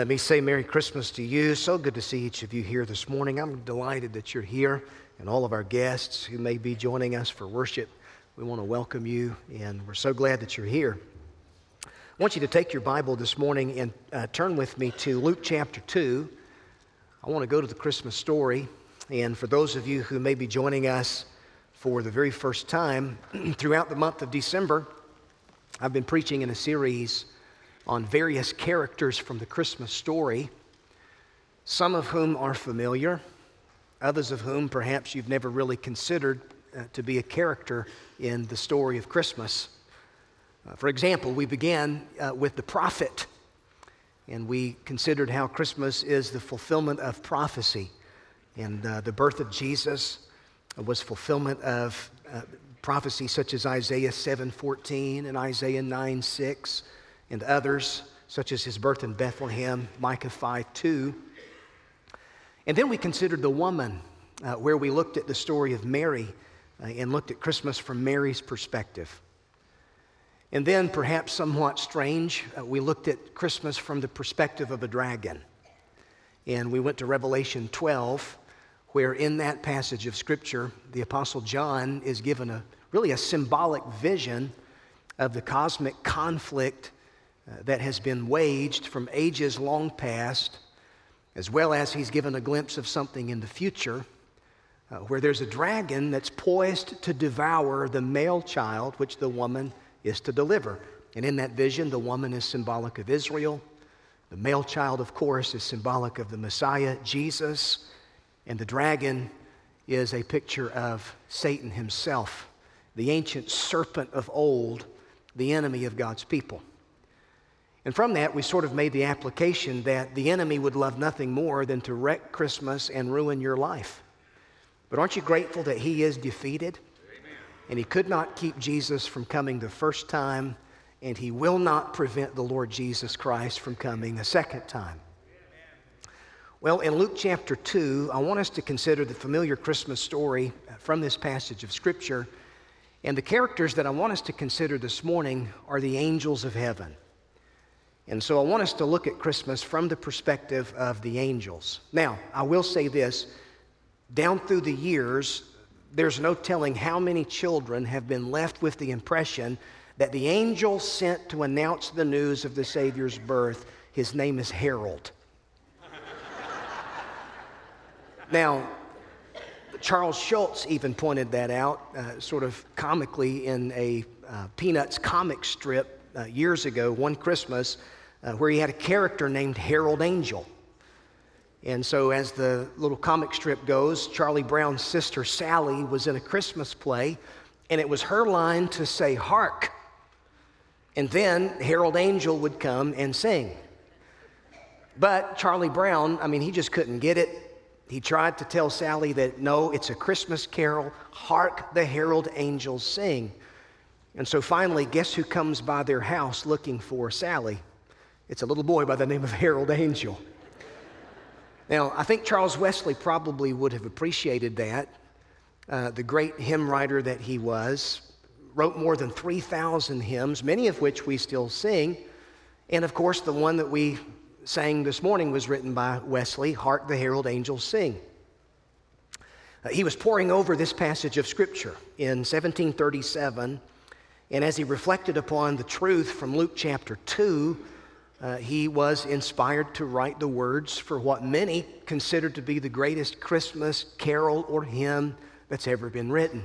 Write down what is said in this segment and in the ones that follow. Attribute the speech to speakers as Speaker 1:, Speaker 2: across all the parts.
Speaker 1: let me say Merry Christmas to you. So good to see each of you here this morning. I'm delighted that you're here and all of our guests who may be joining us for worship. We want to welcome you, and we're so glad that you're here. I want you to take your Bible this morning and uh, turn with me to Luke chapter 2. I want to go to the Christmas story. And for those of you who may be joining us for the very first time, throughout the month of December, I've been preaching in a series on various characters from the Christmas story, some of whom are familiar, others of whom perhaps you've never really considered uh, to be a character in the story of Christmas. Uh, for example, we began uh, with the prophet, and we considered how Christmas is the fulfillment of prophecy. And uh, the birth of Jesus was fulfillment of uh, prophecy such as Isaiah 7:14 and Isaiah 9:6 and others, such as his birth in Bethlehem, Micah 5 2. And then we considered the woman, uh, where we looked at the story of Mary uh, and looked at Christmas from Mary's perspective. And then, perhaps somewhat strange, uh, we looked at Christmas from the perspective of a dragon. And we went to Revelation 12, where in that passage of Scripture, the Apostle John is given a really a symbolic vision of the cosmic conflict that has been waged from ages long past, as well as he's given a glimpse of something in the future, uh, where there's a dragon that's poised to devour the male child which the woman is to deliver. And in that vision, the woman is symbolic of Israel. The male child, of course, is symbolic of the Messiah, Jesus. And the dragon is a picture of Satan himself, the ancient serpent of old, the enemy of God's people. And from that, we sort of made the application that the enemy would love nothing more than to wreck Christmas and ruin your life. But aren't you grateful that he is defeated? Amen. And he could not keep Jesus from coming the first time, and he will not prevent the Lord Jesus Christ from coming a second time. Well, in Luke chapter 2, I want us to consider the familiar Christmas story from this passage of Scripture. And the characters that I want us to consider this morning are the angels of heaven. And so I want us to look at Christmas from the perspective of the angels. Now, I will say this down through the years, there's no telling how many children have been left with the impression that the angel sent to announce the news of the Savior's birth, his name is Harold. now, Charles Schulz even pointed that out, uh, sort of comically, in a uh, Peanuts comic strip uh, years ago, one Christmas uh, where he had a character named Harold Angel. And so, as the little comic strip goes, Charlie Brown's sister Sally was in a Christmas play, and it was her line to say, Hark! And then Harold Angel would come and sing. But Charlie Brown, I mean, he just couldn't get it. He tried to tell Sally that no, it's a Christmas carol. Hark the herald angels sing. And so finally, guess who comes by their house looking for Sally? It's a little boy by the name of Harold Angel. Now, I think Charles Wesley probably would have appreciated that. Uh, the great hymn writer that he was, wrote more than 3,000 hymns, many of which we still sing. And of course, the one that we sang this morning was written by Wesley Hark the Herald Angels Sing. Uh, he was poring over this passage of Scripture in 1737, and as he reflected upon the truth from Luke chapter 2, uh, he was inspired to write the words for what many consider to be the greatest Christmas carol or hymn that's ever been written.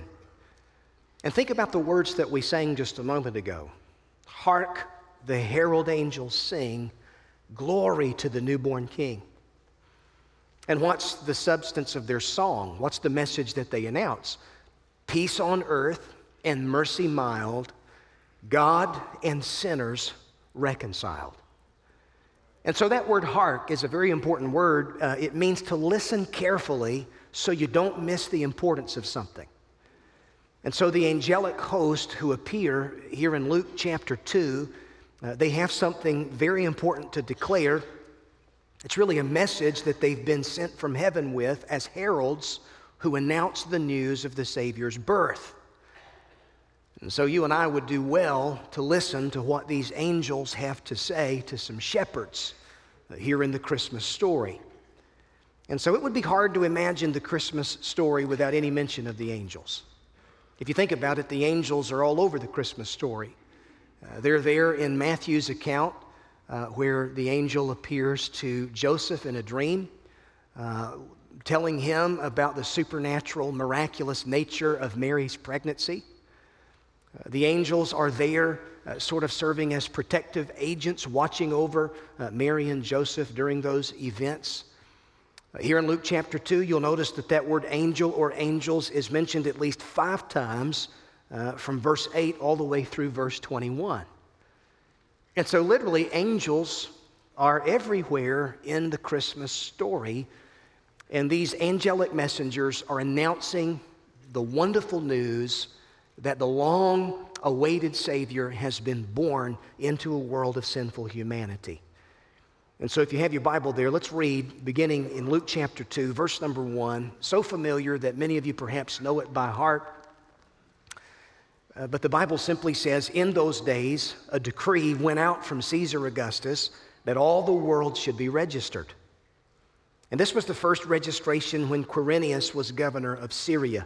Speaker 1: And think about the words that we sang just a moment ago Hark, the herald angels sing, glory to the newborn king. And what's the substance of their song? What's the message that they announce? Peace on earth and mercy mild, God and sinners reconciled. And so that word hark is a very important word. Uh, it means to listen carefully so you don't miss the importance of something. And so the angelic host who appear here in Luke chapter 2, uh, they have something very important to declare. It's really a message that they've been sent from heaven with as heralds who announce the news of the Savior's birth. And so you and I would do well to listen to what these angels have to say to some shepherds uh, here in the Christmas story. And so it would be hard to imagine the Christmas story without any mention of the angels. If you think about it, the angels are all over the Christmas story. Uh, they're there in Matthew's account uh, where the angel appears to Joseph in a dream, uh, telling him about the supernatural, miraculous nature of Mary's pregnancy. Uh, the angels are there, uh, sort of serving as protective agents, watching over uh, Mary and Joseph during those events. Uh, here in Luke chapter 2, you'll notice that that word angel or angels is mentioned at least five times uh, from verse 8 all the way through verse 21. And so, literally, angels are everywhere in the Christmas story. And these angelic messengers are announcing the wonderful news that the long awaited Savior has been born into a world of sinful humanity. And so, if you have your Bible there, let's read beginning in Luke chapter 2, verse number 1. So familiar that many of you perhaps know it by heart. Uh, but the Bible simply says, In those days, a decree went out from Caesar Augustus that all the world should be registered. And this was the first registration when Quirinius was governor of Syria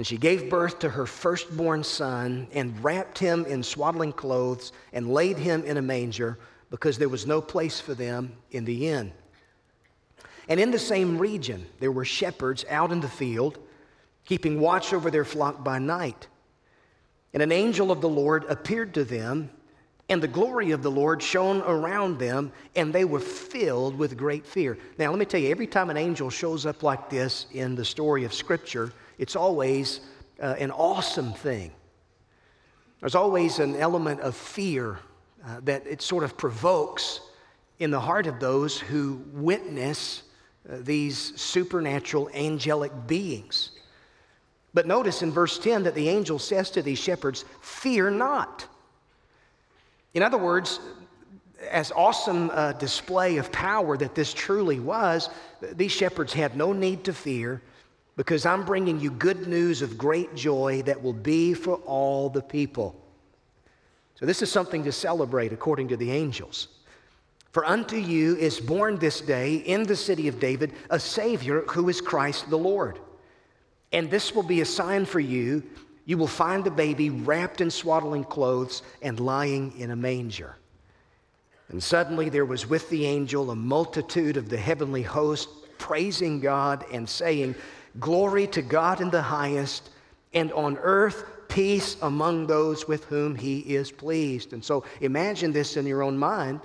Speaker 1: And she gave birth to her firstborn son and wrapped him in swaddling clothes and laid him in a manger because there was no place for them in the inn. And in the same region, there were shepherds out in the field, keeping watch over their flock by night. And an angel of the Lord appeared to them, and the glory of the Lord shone around them, and they were filled with great fear. Now, let me tell you, every time an angel shows up like this in the story of Scripture, it's always uh, an awesome thing. There's always an element of fear uh, that it sort of provokes in the heart of those who witness uh, these supernatural angelic beings. But notice in verse 10 that the angel says to these shepherds, Fear not. In other words, as awesome a display of power that this truly was, these shepherds had no need to fear because I'm bringing you good news of great joy that will be for all the people. So, this is something to celebrate according to the angels. For unto you is born this day in the city of David a Savior who is Christ the Lord. And this will be a sign for you. You will find the baby wrapped in swaddling clothes and lying in a manger. And suddenly there was with the angel a multitude of the heavenly host praising God and saying, Glory to God in the highest, and on earth peace among those with whom he is pleased. And so imagine this in your own mind.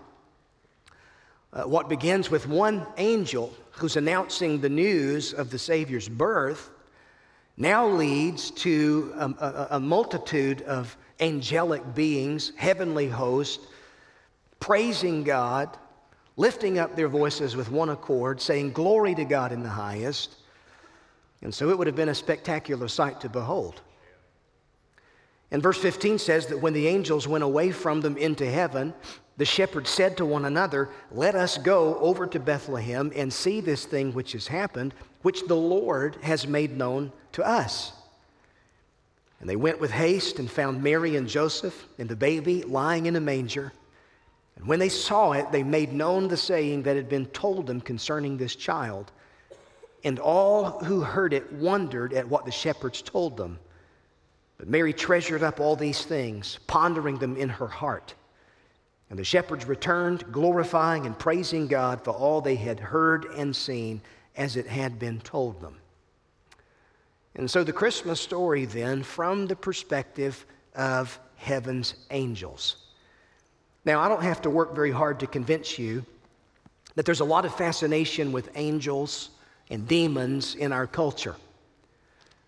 Speaker 1: Uh, what begins with one angel who's announcing the news of the Savior's birth now leads to a, a, a multitude of angelic beings, heavenly hosts, praising God, lifting up their voices with one accord, saying, Glory to God in the highest and so it would have been a spectacular sight to behold. And verse 15 says that when the angels went away from them into heaven, the shepherds said to one another, Let us go over to Bethlehem and see this thing which has happened, which the Lord has made known to us. And they went with haste and found Mary and Joseph and the baby lying in a manger. And when they saw it, they made known the saying that had been told them concerning this child. And all who heard it wondered at what the shepherds told them. But Mary treasured up all these things, pondering them in her heart. And the shepherds returned, glorifying and praising God for all they had heard and seen as it had been told them. And so the Christmas story, then, from the perspective of heaven's angels. Now, I don't have to work very hard to convince you that there's a lot of fascination with angels and demons in our culture.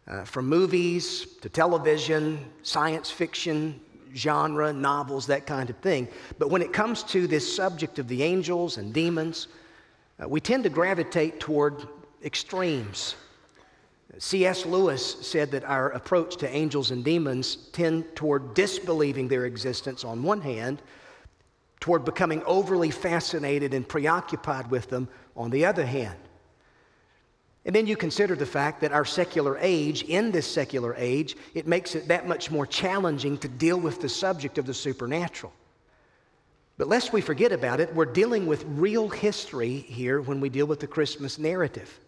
Speaker 1: Uh, from movies to television, science fiction, genre, novels, that kind of thing. But when it comes to this subject of the angels and demons, uh, we tend to gravitate toward extremes. C.S. Lewis said that our approach to angels and demons tend toward disbelieving their existence on one hand, toward becoming overly fascinated and preoccupied with them on the other hand. And then you consider the fact that our secular age, in this secular age, it makes it that much more challenging to deal with the subject of the supernatural. But lest we forget about it, we're dealing with real history here when we deal with the Christmas narrative.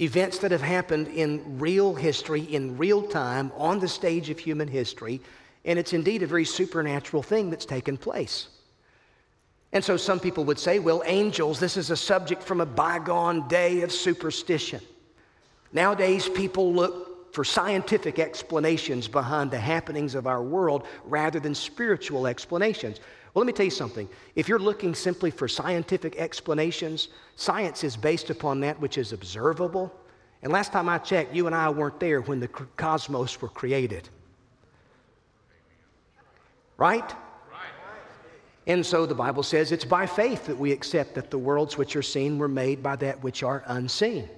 Speaker 1: Events that have happened in real history, in real time, on the stage of human history, and it's indeed a very supernatural thing that's taken place. And so some people would say, well, angels, this is a subject from a bygone day of superstition. Nowadays, people look for scientific explanations behind the happenings of our world rather than spiritual explanations. Well, let me tell you something. If you're looking simply for scientific explanations, science is based upon that which is observable. And last time I checked, you and I weren't there when the cosmos were created. Right? And so the Bible says it's by faith that we accept that the worlds which are seen were made by that which are unseen.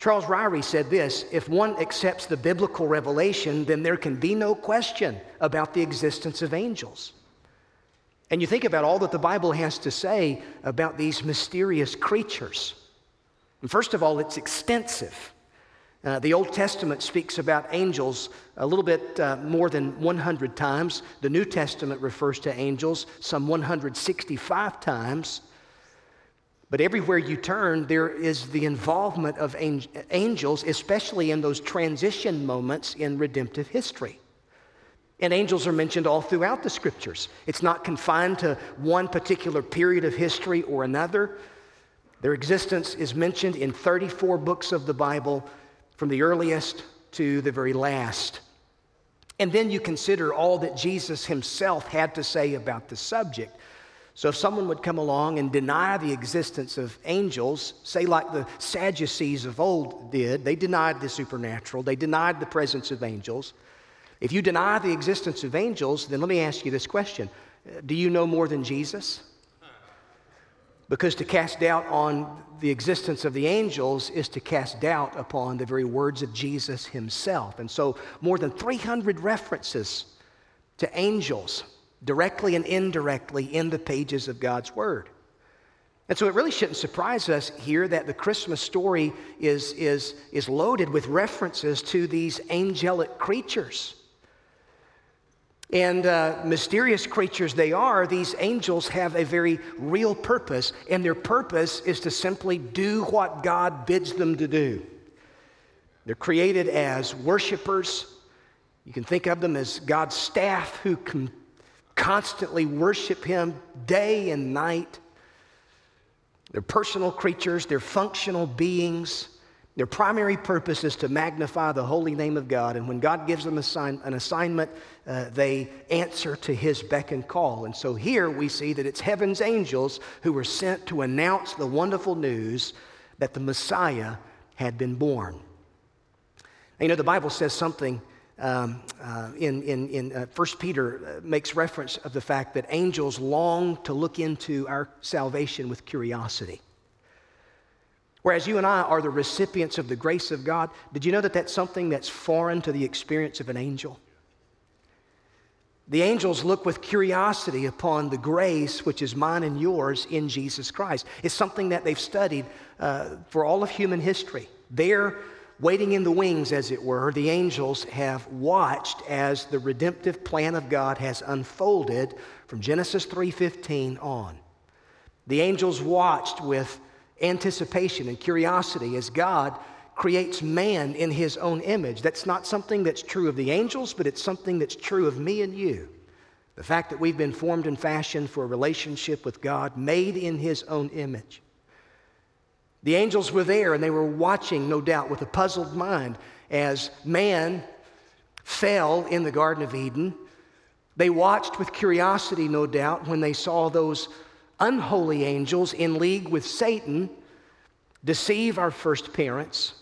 Speaker 1: Charles Ryrie said this if one accepts the biblical revelation, then there can be no question about the existence of angels. And you think about all that the Bible has to say about these mysterious creatures. First of all, it's extensive. Uh, the Old Testament speaks about angels a little bit uh, more than 100 times. The New Testament refers to angels some 165 times. But everywhere you turn, there is the involvement of angels, especially in those transition moments in redemptive history. And angels are mentioned all throughout the scriptures. It's not confined to one particular period of history or another. Their existence is mentioned in 34 books of the Bible from the earliest to the very last. And then you consider all that Jesus himself had to say about the subject. So if someone would come along and deny the existence of angels, say like the Sadducees of old did, they denied the supernatural, they denied the presence of angels. If you deny the existence of angels, then let me ask you this question Do you know more than Jesus? Because to cast doubt on the existence of the angels is to cast doubt upon the very words of Jesus himself. And so, more than 300 references to angels, directly and indirectly, in the pages of God's Word. And so, it really shouldn't surprise us here that the Christmas story is, is, is loaded with references to these angelic creatures. And uh, mysterious creatures they are, these angels have a very real purpose, and their purpose is to simply do what God bids them to do. They're created as worshipers. You can think of them as God's staff who can constantly worship Him day and night. They're personal creatures, they're functional beings. Their primary purpose is to magnify the holy name of God. And when God gives them assign, an assignment, uh, they answer to his beck and call. And so here we see that it's heaven's angels who were sent to announce the wonderful news that the Messiah had been born. You know, the Bible says something um, uh, in, in, in uh, 1 Peter uh, makes reference of the fact that angels long to look into our salvation with curiosity. Whereas you and I are the recipients of the grace of God, did you know that that's something that's foreign to the experience of an angel? The angels look with curiosity upon the grace which is mine and yours in Jesus Christ. It's something that they've studied uh, for all of human history. They're waiting in the wings, as it were. The angels have watched as the redemptive plan of God has unfolded from Genesis 3:15 on. The angels watched with anticipation and curiosity as God creates man in his own image. That's not something that's true of the angels, but it's something that's true of me and you. The fact that we've been formed and fashioned for a relationship with God, made in his own image. The angels were there and they were watching, no doubt, with a puzzled mind as man fell in the Garden of Eden. They watched with curiosity, no doubt, when they saw those unholy angels in league with Satan deceive our first parents.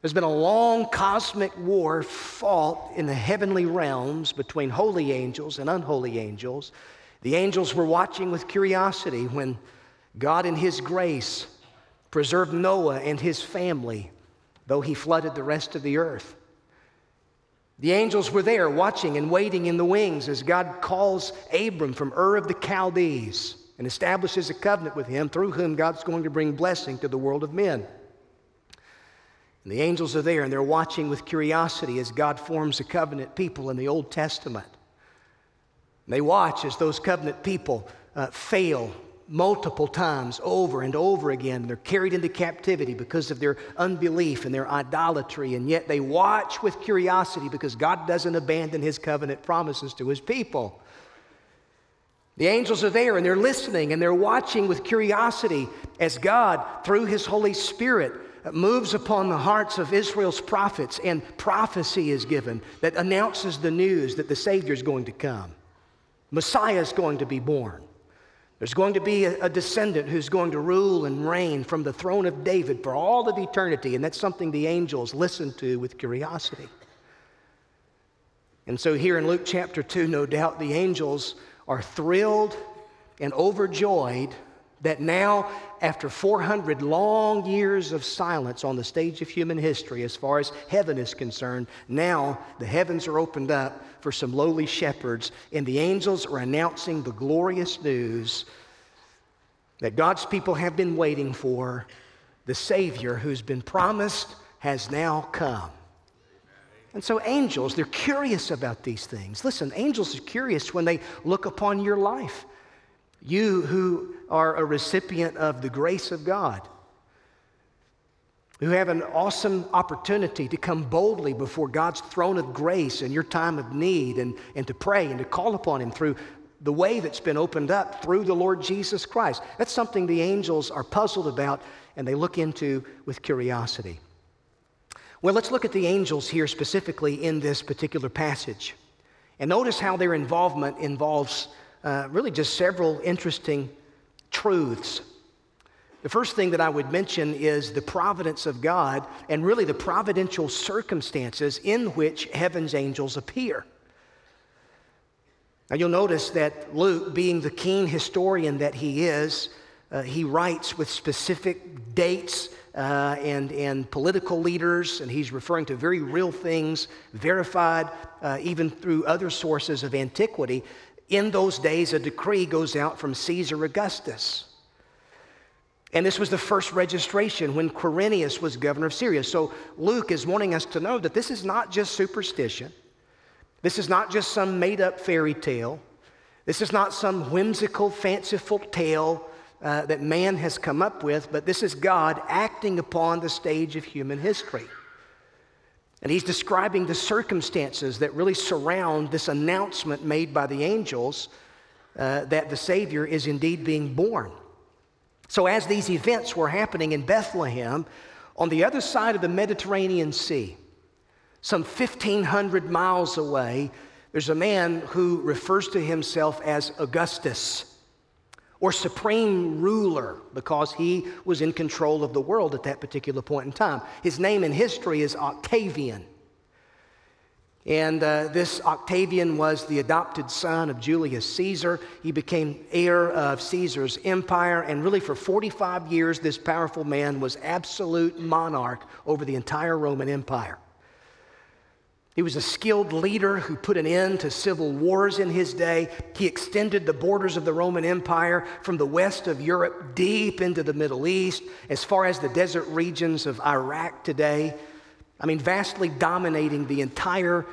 Speaker 1: There's been a long cosmic war fought in the heavenly realms between holy angels and unholy angels. The angels were watching with curiosity when God, in His grace, preserved Noah and his family, though he flooded the rest of the earth. The angels were there watching and waiting in the wings as God calls Abram from Ur of the Chaldees and establishes a covenant with him through whom God's going to bring blessing to the world of men. And the angels are there and they're watching with curiosity as God forms a covenant people in the Old Testament. And they watch as those covenant people uh, fail multiple times over and over again. They're carried into captivity because of their unbelief and their idolatry, and yet they watch with curiosity because God doesn't abandon his covenant promises to his people. The angels are there and they're listening and they're watching with curiosity as God, through his Holy Spirit, moves upon the hearts of Israel's prophets and prophecy is given that announces the news that the Savior is going to come. Messiah is going to be born. There's going to be a, descendant who's going to rule and reign from the throne of David for all of eternity, and that's something the angels listen to with curiosity. And so, here in Luke chapter 2, no doubt the angels are thrilled and overjoyed that now, after 400 long years of silence on the stage of human history, as far as heaven is concerned, now the heavens are opened up for some lowly shepherds, and the angels are announcing the glorious news that God's people have been waiting for. The Savior who's been promised has now come. And so, angels, they're curious about these things. Listen, angels are curious when they look upon your life. You who are a recipient of the grace of God, who have an awesome opportunity to come boldly before God's throne of grace in your time of need and, and to pray and to call upon Him through the way that's been opened up through the Lord Jesus Christ. That's something the angels are puzzled about and they look into with curiosity. Well, let's look at the angels here specifically in this particular passage. And notice how their involvement involves uh, really just several interesting truths. The first thing that I would mention is the providence of God and really the providential circumstances in which heaven's angels appear. Now, you'll notice that Luke, being the keen historian that he is, uh, he writes with specific dates uh, and, and political leaders, and he's referring to very real things, verified uh, even through other sources of antiquity. In those days, a decree goes out from Caesar Augustus. And this was the first registration when Quirinius was governor of Syria. So Luke is wanting us to know that this is not just superstition. This is not just some made up fairy tale. This is not some whimsical, fanciful tale uh, that man has come up with, but this is God acting upon the stage of human history. And he's describing the circumstances that really surround this announcement made by the angels uh, that the Savior is indeed being born. So, as these events were happening in Bethlehem, on the other side of the Mediterranean Sea, some 1,500 miles away, there's a man who refers to himself as Augustus or supreme ruler because he was in control of the world at that particular point in time. His name in history is Octavian. And uh, this Octavian was the adopted son of Julius Caesar. He became heir of Caesar's empire. And really, for 45 years, this powerful man was absolute monarch over the entire Roman Empire. He was a skilled leader who put an end to civil wars in his day. He extended the borders of the Roman Empire from the west of Europe deep into the Middle East, as far as the desert regions of Iraq today. I mean, vastly dominating the entire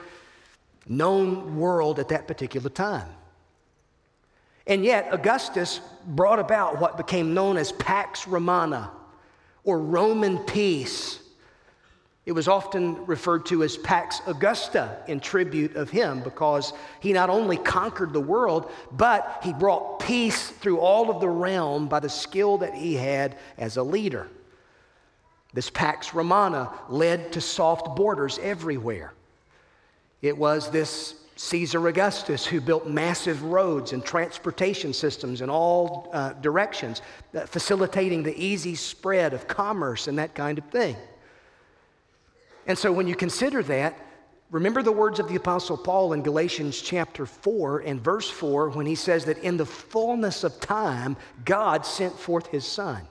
Speaker 1: known world at that particular time. And yet, Augustus brought about what became known as Pax Romana, or Roman peace It was often referred to as Pax Augusta in tribute of him because he not only conquered the world, but he brought peace through all of the realm by the skill that he had as a leader. This Pax Romana led to soft borders everywhere. It was this Caesar Augustus who built massive roads and transportation systems in all uh, directions, uh, facilitating the easy spread of commerce and that kind of thing. And so when you consider that, remember the words of the Apostle Paul in Galatians chapter 4 and verse 4 when he says that in the fullness of time, God sent forth his Son.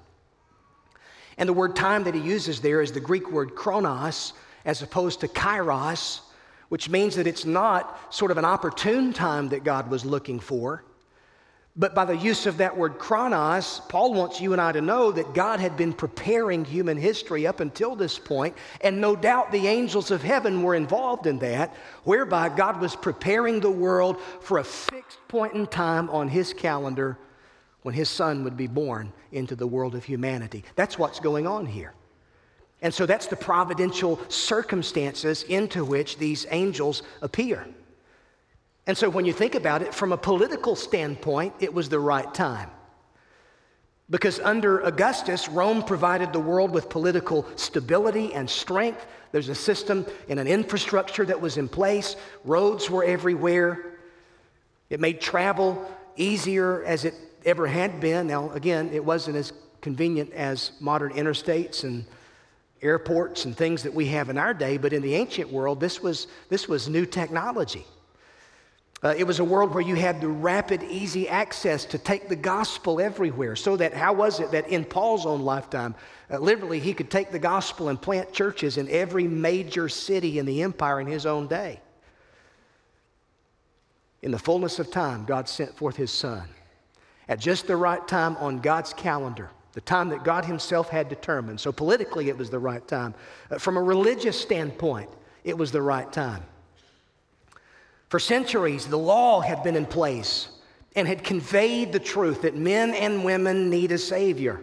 Speaker 1: And the word time that he uses there is the Greek word chronos as opposed to kairos, which means that it's not sort of an opportune time that God was looking for. But by the use of that word chronos, Paul wants you and I to know that God had been preparing human history up until this point, and no doubt the angels of heaven were involved in that, whereby God was preparing the world for a fixed point in time on his calendar when his son would be born into the world of humanity. That's what's going on here. And so that's the providential circumstances into which these angels appear. And so when you think about it, from a political standpoint, it was the right time. Because under Augustus, Rome provided the world with political stability and strength. There's a system and an infrastructure that was in place, roads were everywhere. It made travel easier as it ever had been. Now, again, it wasn't as convenient as modern interstates and airports and things that we have in our day, but in the ancient world, this was, this was new technology. Uh, it was a world where you had the rapid, easy access to take the gospel everywhere. So that, how was it that in Paul's own lifetime, uh, literally, he could take the gospel and plant churches in every major city in the empire in his own day? In the fullness of time, God sent forth his son. At just the right time on God's calendar, the time that God himself had determined. So politically, it was the right time. Uh, from a religious standpoint, it was the right time. For centuries, the law had been in place and had conveyed the truth that men and women need a Savior.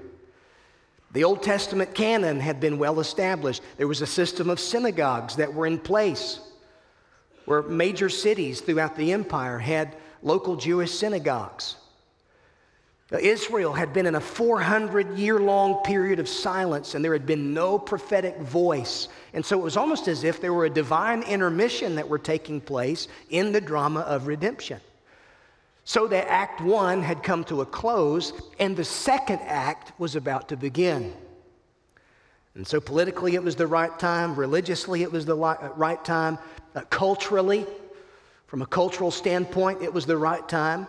Speaker 1: The Old Testament canon had been well established. There was a system of synagogues that were in place, where major cities throughout the empire had local Jewish synagogues. Israel had been in a 400 year long period of silence and there had been no prophetic voice. And so it was almost as if there were a divine intermission that were taking place in the drama of redemption. So that Act One had come to a close and the second act was about to begin. And so politically it was the right time, religiously it was the right time, uh, culturally, from a cultural standpoint, it was the right time.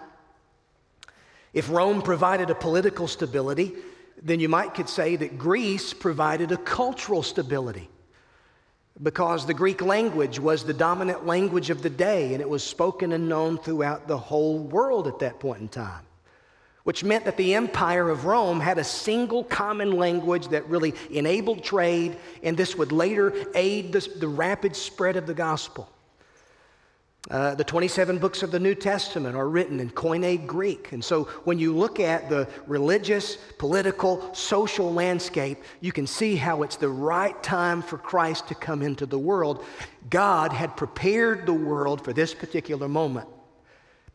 Speaker 1: If Rome provided a political stability, then you might could say that Greece provided a cultural stability because the Greek language was the dominant language of the day and it was spoken and known throughout the whole world at that point in time. Which meant that the empire of Rome had a single common language that really enabled trade, and this would later aid the, the rapid spread of the gospel. Uh, the 27 books of the New Testament are written in Koine Greek. And so when you look at the religious, political, social landscape, you can see how it's the right time for Christ to come into the world. God had prepared the world for this particular moment.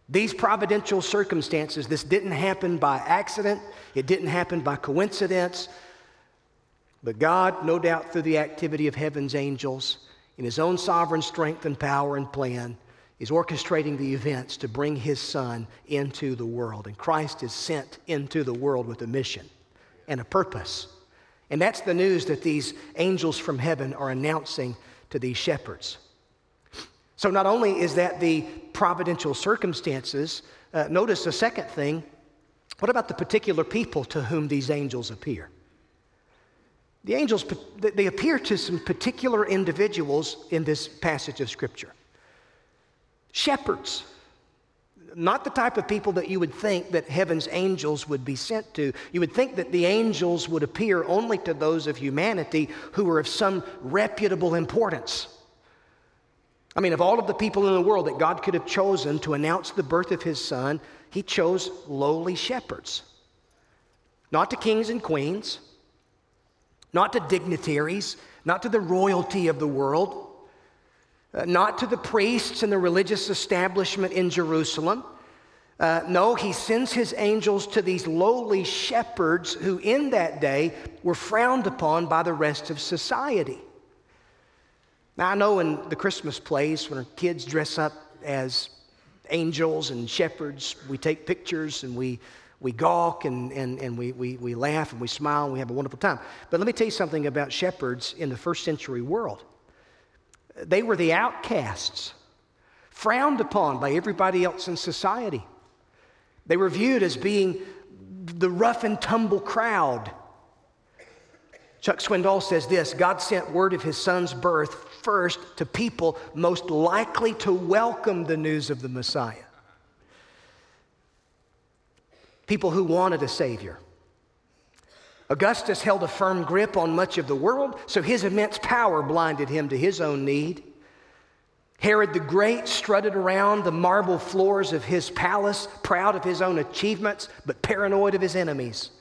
Speaker 1: These providential circumstances, this didn't happen by accident, it didn't happen by coincidence, but God, no doubt through the activity of heaven's angels, in his own sovereign strength and power and plan, is orchestrating the events to bring his son into the world. And Christ is sent into the world with a mission and a purpose. And that's the news that these angels from heaven are announcing to these shepherds. So, not only is that the providential circumstances, uh, notice a second thing. What about the particular people to whom these angels appear? The angels, they appear to some particular individuals in this passage of Scripture. Shepherds. Not the type of people that you would think that heaven's angels would be sent to. You would think that the angels would appear only to those of humanity who were of some reputable importance. I mean, of all of the people in the world that God could have chosen to announce the birth of his son, he chose lowly shepherds. Not to kings and queens, not to dignitaries, not to the royalty of the world, not to the priests and the religious establishment in Jerusalem. Uh, no, he sends his angels to these lowly shepherds who, in that day, were frowned upon by the rest of society. Now, I know in the Christmas plays, when our kids dress up as angels and shepherds, we take pictures and we, we gawk and, and, and we, we, we laugh and we smile and we have a wonderful time. But let me tell you something about shepherds in the first century world. They were the outcasts, frowned upon by everybody else in society. They were viewed as being the rough and tumble crowd. Chuck Swindoll says this God sent word of his son's birth first to people most likely to welcome the news of the Messiah. People who wanted a Savior. Augustus held a firm grip on much of the world, so his immense power blinded him to his own need. Herod the Great strutted around the marble floors of his palace, proud of his own achievements, but paranoid of his enemies.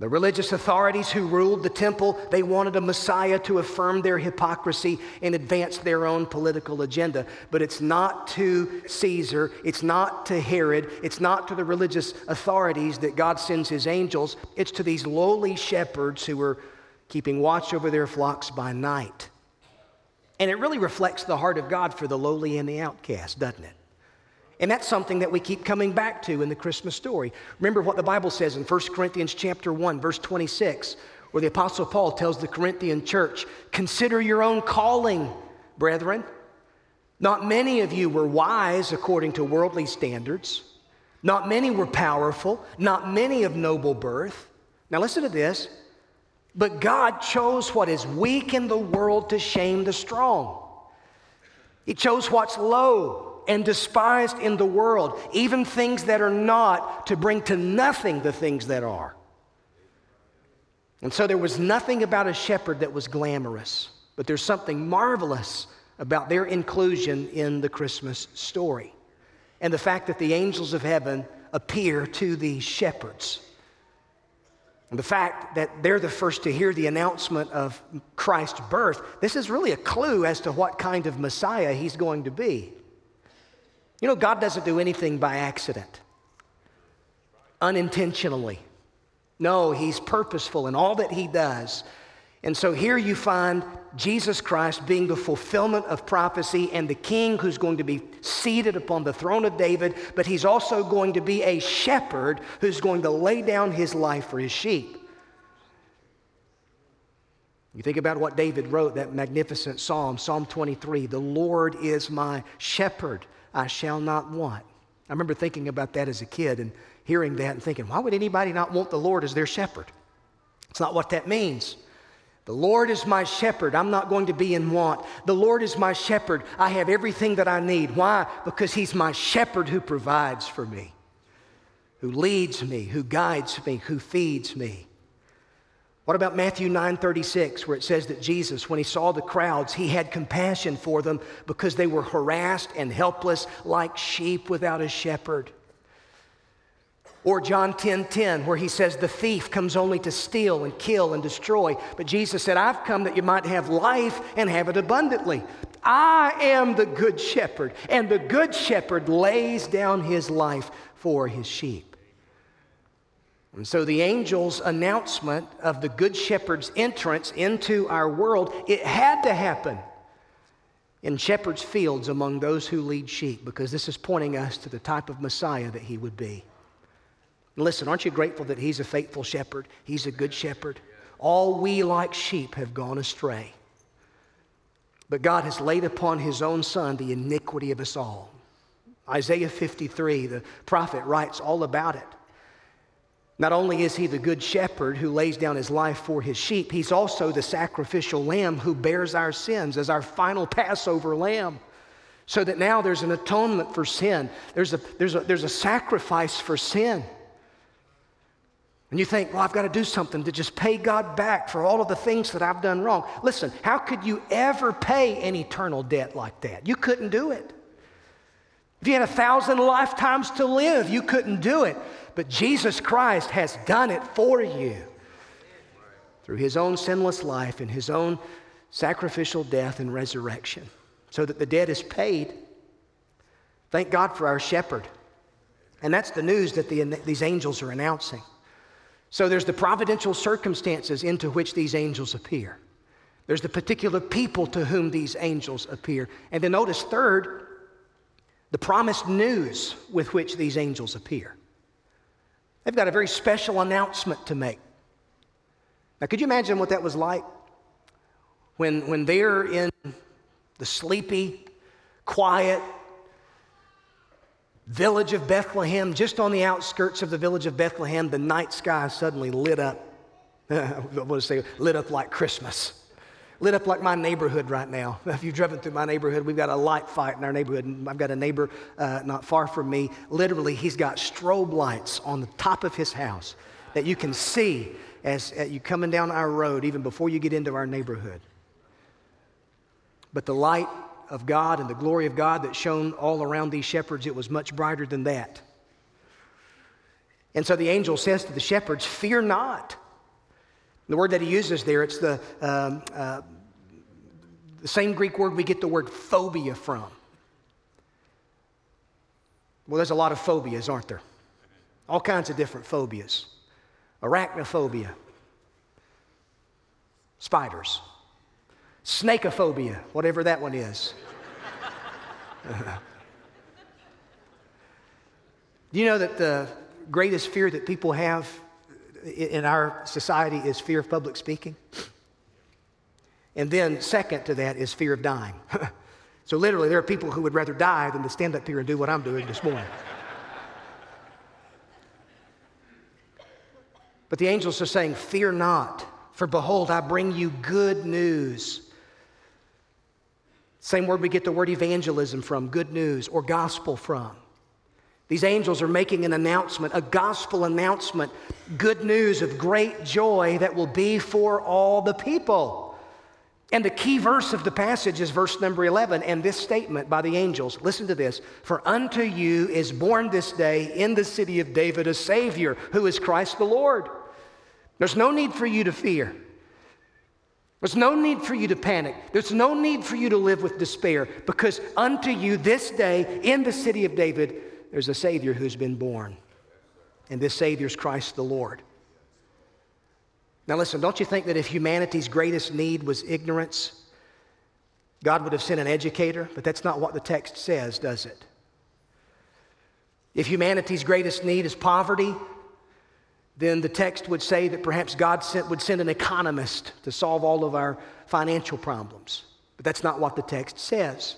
Speaker 1: The religious authorities who ruled the temple, they wanted a Messiah to affirm their hypocrisy and advance their own political agenda. But it's not to Caesar, it's not to Herod, it's not to the religious authorities that God sends his angels. It's to these lowly shepherds who were keeping watch over their flocks by night. And it really reflects the heart of God for the lowly and the outcast, doesn't it? And that's something that we keep coming back to in the Christmas story. Remember what the Bible says in 1 Corinthians chapter 1 verse 26 where the apostle Paul tells the Corinthian church, "Consider your own calling, brethren. Not many of you were wise according to worldly standards. Not many were powerful, not many of noble birth." Now listen to this. But God chose what is weak in the world to shame the strong. He chose what's low and despised in the world, even things that are not, to bring to nothing the things that are. And so there was nothing about a shepherd that was glamorous, but there's something marvelous about their inclusion in the Christmas story. And the fact that the angels of heaven appear to these shepherds. And the fact that they're the first to hear the announcement of Christ's birth, this is really a clue as to what kind of Messiah he's going to be. You know, God doesn't do anything by accident, unintentionally. No, he's purposeful in all that he does. And so here you find Jesus Christ being the fulfillment of prophecy and the king who's going to be seated upon the throne of David, but he's also going to be a shepherd who's going to lay down his life for his sheep. You think about what David wrote, that magnificent psalm, Psalm 23 The Lord is my shepherd, I shall not want. I remember thinking about that as a kid and hearing that and thinking, why would anybody not want the Lord as their shepherd? It's not what that means. The Lord is my shepherd. I'm not going to be in want. The Lord is my shepherd. I have everything that I need. Why? Because He's my shepherd who provides for me, who leads me, who guides me, who feeds me. What about Matthew 9:36 where it says that Jesus when he saw the crowds he had compassion for them because they were harassed and helpless like sheep without a shepherd. Or John 10 10, where he says, The thief comes only to steal and kill and destroy. But Jesus said, I've come that you might have life and have it abundantly. I am the good shepherd, and the good shepherd lays down his life for his sheep. And so the angel's announcement of the good shepherd's entrance into our world, it had to happen in shepherd's fields among those who lead sheep, because this is pointing us to the type of Messiah that he would be. Listen, aren't you grateful that He's a faithful shepherd? He's a good shepherd. All we like sheep have gone astray. But God has laid upon His own Son the iniquity of us all. Isaiah 53, the prophet writes all about it. Not only is he the good shepherd who lays down his life for his sheep, he's also the sacrificial lamb who bears our sins as our final Passover lamb. So that now there's an atonement for sin, there's a, there's a, there's a sacrifice for sin. And you think, well, I've got to do something to just pay God back for all of the things that I've done wrong. Listen, how could you ever pay an eternal debt like that? You couldn't do it. If you had a thousand lifetimes to live, you couldn't do it. But Jesus Christ has done it for you. through his own sinless life and his own sacrificial death and resurrection so that the debt is paid. Thank God for our shepherd. And that's the news that the, these angels are announcing. So there's the providential circumstances into which these angels appear. There's the particular people to whom these angels appear. And then notice, third, the promised news with which these angels appear. They've got a very special announcement to make. Now, could you imagine what that was like? When, when they're in the sleepy, quiet village of Bethlehem, just on the outskirts of the village of Bethlehem, the night sky suddenly lit up. I want to say, lit up like Christmas. Lit up like my neighborhood right now. If you've driven through my neighborhood, we've got a light fight in our neighborhood. I've got a neighbor uh, not far from me. Literally, he's got strobe lights on the top of his house that you can see as, as you coming down our road, even before you get into our neighborhood. But the light of God and the glory of God that shone all around these shepherds, it was much brighter than that. And so the angel says to the shepherds, Fear not. The word that he uses there, it's the, um, uh, the same Greek word we get the word phobia from. Well, there's a lot of phobias, aren't there? All kinds of different phobias arachnophobia, spiders, snakeophobia, whatever that one is. Do you know that the greatest fear that people have in our society is fear of public speaking? And then, second to that, is fear of dying. so, literally, there are people who would rather die than to stand up here and do what I'm doing this morning. but the angels are saying, Fear not, for behold, I bring you good news same word we get the word evangelism from, good news, or gospel from. These angels are making an announcement, a gospel announcement, good news of great joy that will be for all the people. And the key verse of the passage is verse number 11, and this statement by the angels. Listen to this For unto you is born this day in the city of David a Savior, who is Christ the Lord. There's no need for you to fear. There's no need for you to panic. There's no need for you to live with despair because unto you this day in the city of David, there's a Savior who's been born. And this Savior is Christ the Lord. Now, listen, don't you think that if humanity's greatest need was ignorance, God would have sent an educator? But that's not what the text says, does it? If humanity's greatest need is poverty, then the text would say that perhaps God sent, would send an economist to solve all of our financial problems. But that's not what the text says.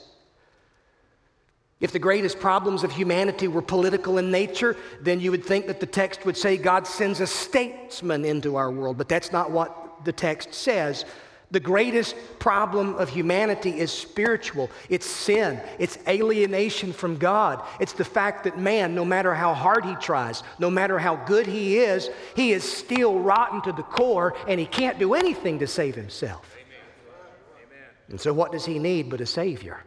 Speaker 1: If the greatest problems of humanity were political in nature, then you would think that the text would say God sends a statesman into our world. But that's not what the text says. The greatest problem of humanity is spiritual. It's sin. It's alienation from God. It's the fact that man, no matter how hard he tries, no matter how good he is, he is still rotten to the core and he can't do anything to save himself. Amen. And so, what does he need but a Savior?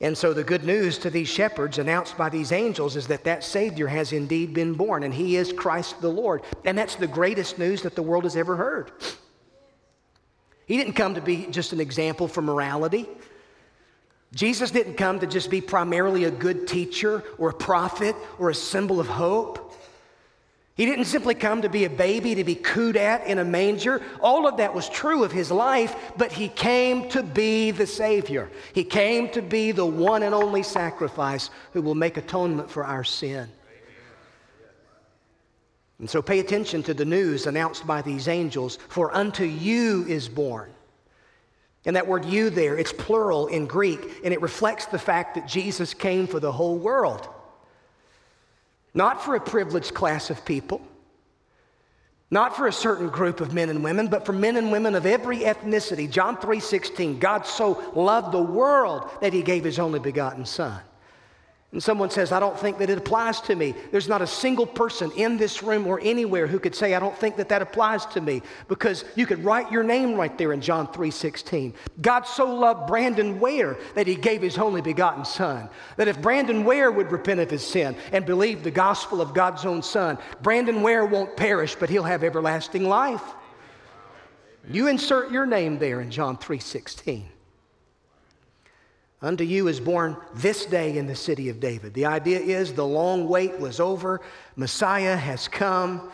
Speaker 1: And so, the good news to these shepherds announced by these angels is that that Savior has indeed been born, and He is Christ the Lord. And that's the greatest news that the world has ever heard. He didn't come to be just an example for morality. Jesus didn't come to just be primarily a good teacher or a prophet or a symbol of hope. He didn't simply come to be a baby to be cooed at in a manger. All of that was true of his life, but he came to be the Savior. He came to be the one and only sacrifice who will make atonement for our sin. And so pay attention to the news announced by these angels for unto you is born. And that word you there, it's plural in Greek, and it reflects the fact that Jesus came for the whole world. Not for a privileged class of people, not for a certain group of men and women, but for men and women of every ethnicity. John 3:16, God so loved the world that he gave his only begotten son and someone says, I don't think that it applies to me, there's not a single person in this room or anywhere who could say, I don't think that that applies to me, because you could write your name right there in John 3:16. God so loved Brandon Ware that he gave his only begotten son. That if Brandon Ware would repent of his sin and believe the gospel of God's own son, Brandon Ware won't perish, but he'll have everlasting life. You insert your name there in John 3:16. Unto you is born this day in the city of David. The idea is the long wait was over. Messiah has come.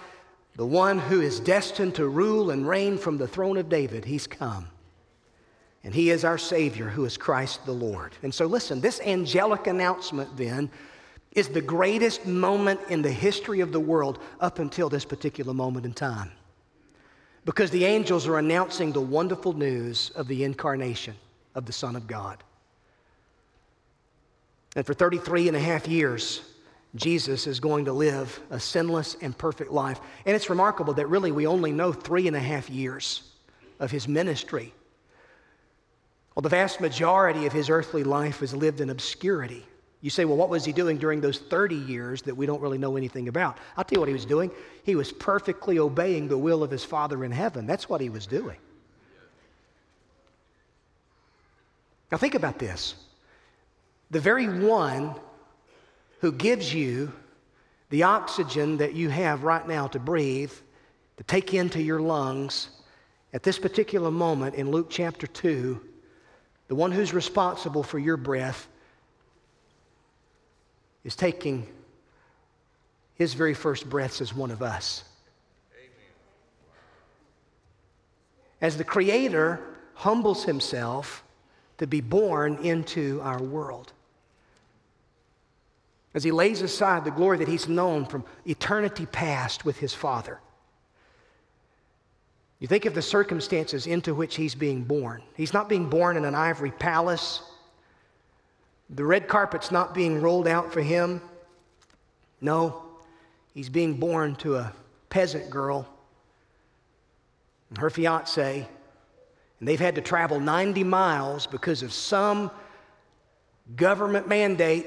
Speaker 1: The one who is destined to rule and reign from the throne of David, he's come. And he is our Savior, who is Christ the Lord. And so, listen, this angelic announcement then is the greatest moment in the history of the world up until this particular moment in time. Because the angels are announcing the wonderful news of the incarnation of the Son of God. And for 33 and a half years, Jesus is going to live a sinless and perfect life. And it's remarkable that really we only know three and a half years of his ministry. Well, the vast majority of his earthly life was lived in obscurity. You say, well, what was he doing during those 30 years that we don't really know anything about? I'll tell you what he was doing. He was perfectly obeying the will of his Father in heaven. That's what he was doing. Now, think about this the very one who gives you the oxygen that you have right now to breathe, to take into your lungs, at this particular moment in Luke chapter 2, the one who's responsible for your breath is taking his very first breaths as one of us. As the Creator humbles himself to be born into our world. As he lays aside the glory that he's known from eternity past with his Father. You think of the circumstances into which he's being born. He's not being born in an ivory palace. The red carpet's not being rolled out for him. No, he's being born to a peasant girl and her fiance, and they've had to travel 90 miles because of some government mandate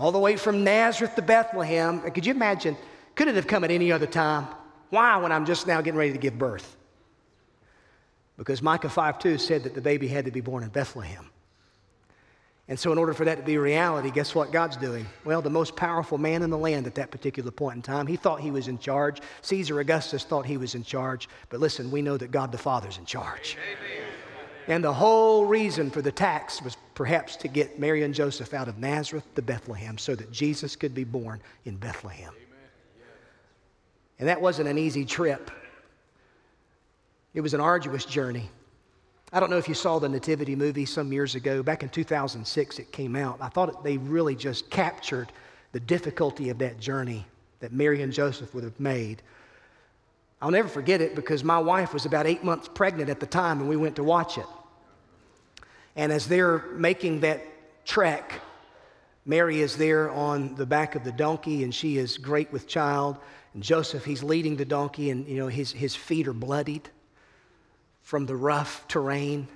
Speaker 1: all the way from Nazareth to Bethlehem. Could you imagine? Could it have come at any other time? Why, when I'm just now getting ready to give birth? Because Micah 5 2 said that the baby had to be born in Bethlehem. And so, in order for that to be reality, guess what God's doing? Well, the most powerful man in the land at that particular point in time, he thought he was in charge. Caesar Augustus thought he was in charge. But listen, we know that God the Father's in charge. Amen. And the whole reason for the tax was perhaps to get Mary and Joseph out of Nazareth to Bethlehem so that Jesus could be born in Bethlehem. And that wasn't an easy trip, it was an arduous journey. I don't know if you saw the Nativity movie some years ago. Back in 2006, it came out. I thought they really just captured the difficulty of that journey that Mary and Joseph would have made. I'll never forget it because my wife was about eight months pregnant at the time and we went to watch it. And as they're making that trek, Mary is there on the back of the donkey and she is great with child. And Joseph, he's leading the donkey and, you know, his, his feet are bloodied from the rough terrain.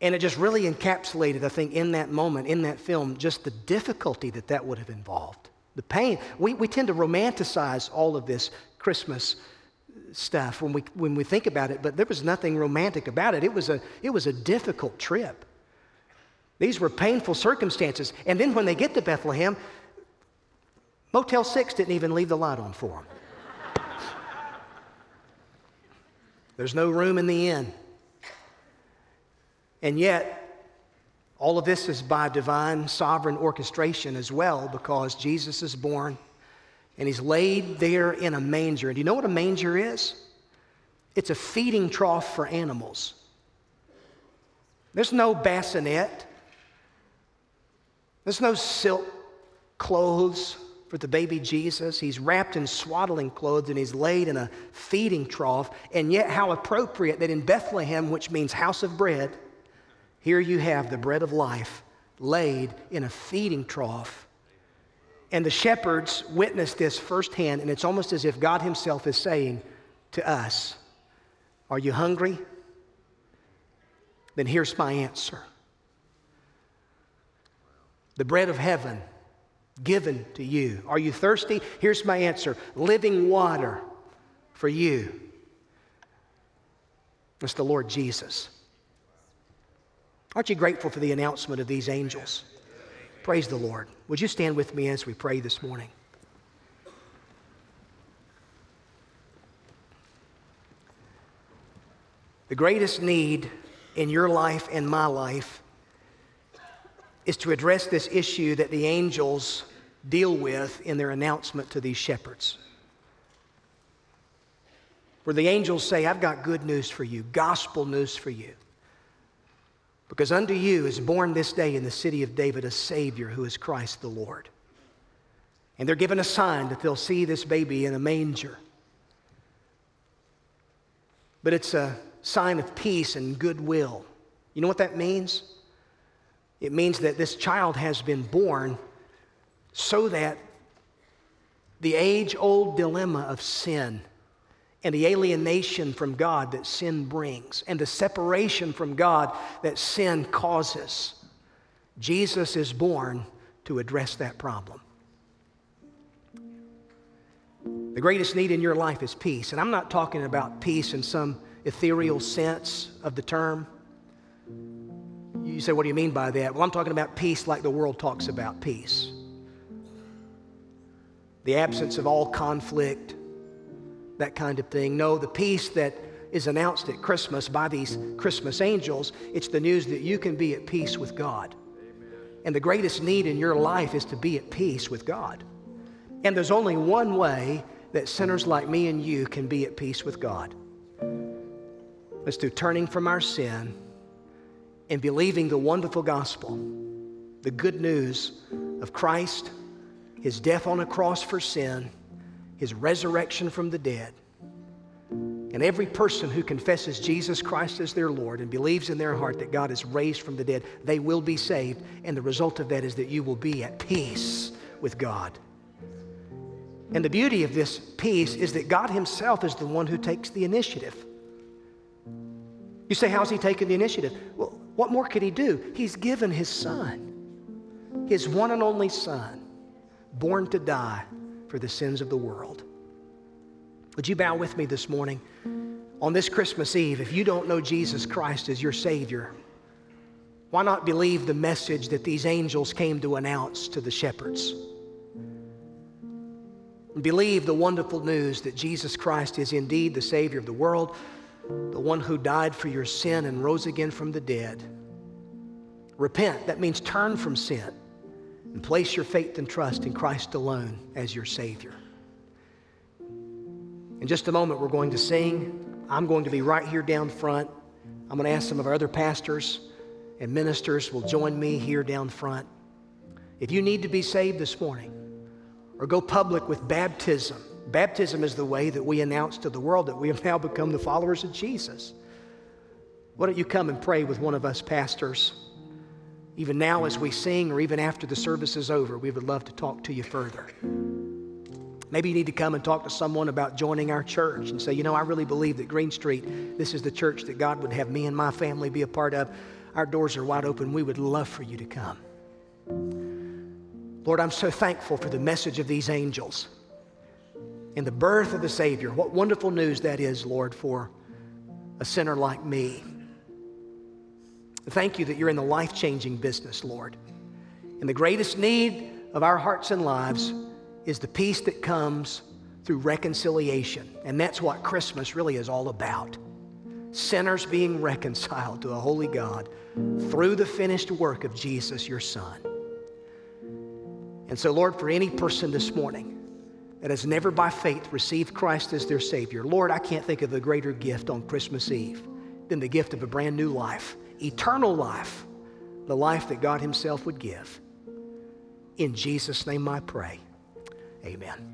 Speaker 1: And it just really encapsulated, I think, in that moment, in that film, just the difficulty that that would have involved. The pain. We, we tend to romanticize all of this Christmas stuff when we, when we think about it, but there was nothing romantic about it. It was a, it was a difficult trip. These were painful circumstances. And then when they get to Bethlehem, Motel 6 didn't even leave the light on for them. There's no room in the inn. And yet, all of this is by divine sovereign orchestration as well because Jesus is born and he's laid there in a manger. And do you know what a manger is? It's a feeding trough for animals. There's no bassinet, there's no silk clothes for the baby Jesus. He's wrapped in swaddling clothes and he's laid in a feeding trough. And yet, how appropriate that in Bethlehem, which means house of bread, here you have the bread of life laid in a feeding trough. And the shepherds witnessed this firsthand, and it's almost as if God Himself is saying to us, Are you hungry? Then here's my answer. The bread of heaven given to you. Are you thirsty? Here's my answer living water for you. It's the Lord Jesus. Aren't you grateful for the announcement of these angels? Praise the Lord. Would you stand with me as we pray this morning? The greatest need in your life and my life is to address this issue that the angels deal with in their announcement to these shepherds. Where the angels say, I've got good news for you, gospel news for you. Because unto you is born this day in the city of David a Savior who is Christ the Lord. And they're given a sign that they'll see this baby in a manger. But it's a sign of peace and goodwill. You know what that means? It means that this child has been born so that the age old dilemma of sin and the alienation from God that sin brings and the separation from God that sin causes, Jesus is born to address that problem. The greatest need in your life is peace. And I'm not talking about peace in some ethereal sense of the term. You say, what do you mean by that? Well, I'm talking about peace like the world talks about peace the absence of all conflict, that kind of thing. No, the peace that is announced at Christmas by these Christmas angels, it's the news that you can be at peace with God. And the greatest need in your life is to be at peace with God. And there's only one way that sinners like me and you can be at peace with God. It's through turning from our sin and believing the wonderful gospel, the good news of Christ, his death on a cross for sin, his resurrection from the dead. And every person who confesses Jesus Christ as their Lord and believes in their heart that God is raised from the dead, they will be saved. And the result of that is that you will be at peace with God. And the beauty of this peace is that God Himself is the one who takes the initiative. You say, How's He taking the initiative? Well, what more could He do? He's given His Son, His one and only Son, born to die for the sins of the world. Would you bow with me this morning? On this Christmas Eve, if you don't know Jesus Christ as your Savior, why not believe the message that these angels came to announce to the shepherds? Believe the wonderful news that Jesus Christ is indeed the Savior of the world, the one who died for your sin and rose again from the dead. Repent, that means turn from sin and place your faith and trust in Christ alone as your Savior. In just a moment, we're going to sing. I'm going to be right here down front. I'm going to ask some of our other pastors and ministers will join me here down front. If you need to be saved this morning or go public with baptism, baptism is the way that we announce to the world that we have now become the followers of Jesus. Why don't you come and pray with one of us pastors? Even now, as we sing, or even after the service is over, we would love to talk to you further. Maybe you need to come and talk to someone about joining our church and say, you know, I really believe that Green Street, this is the church that God would have me and my family be a part of. Our doors are wide open. We would love for you to come. Lord, I'm so thankful for the message of these angels and the birth of the Savior. What wonderful news that is, Lord, for a sinner like me. Thank you that you're in the life changing business, Lord. And the greatest need of our hearts and lives is the peace that comes through reconciliation. And that's what Christmas really is all about. Sinners being reconciled to a holy God through the finished work of Jesus, your Son. And so, Lord, for any person this morning that has never by faith received Christ as their Savior, Lord, I can't think of a greater gift on Christmas Eve than the gift of a brand new life eternal life, the life that God Himself would give. In Jesus' name I pray. Amen.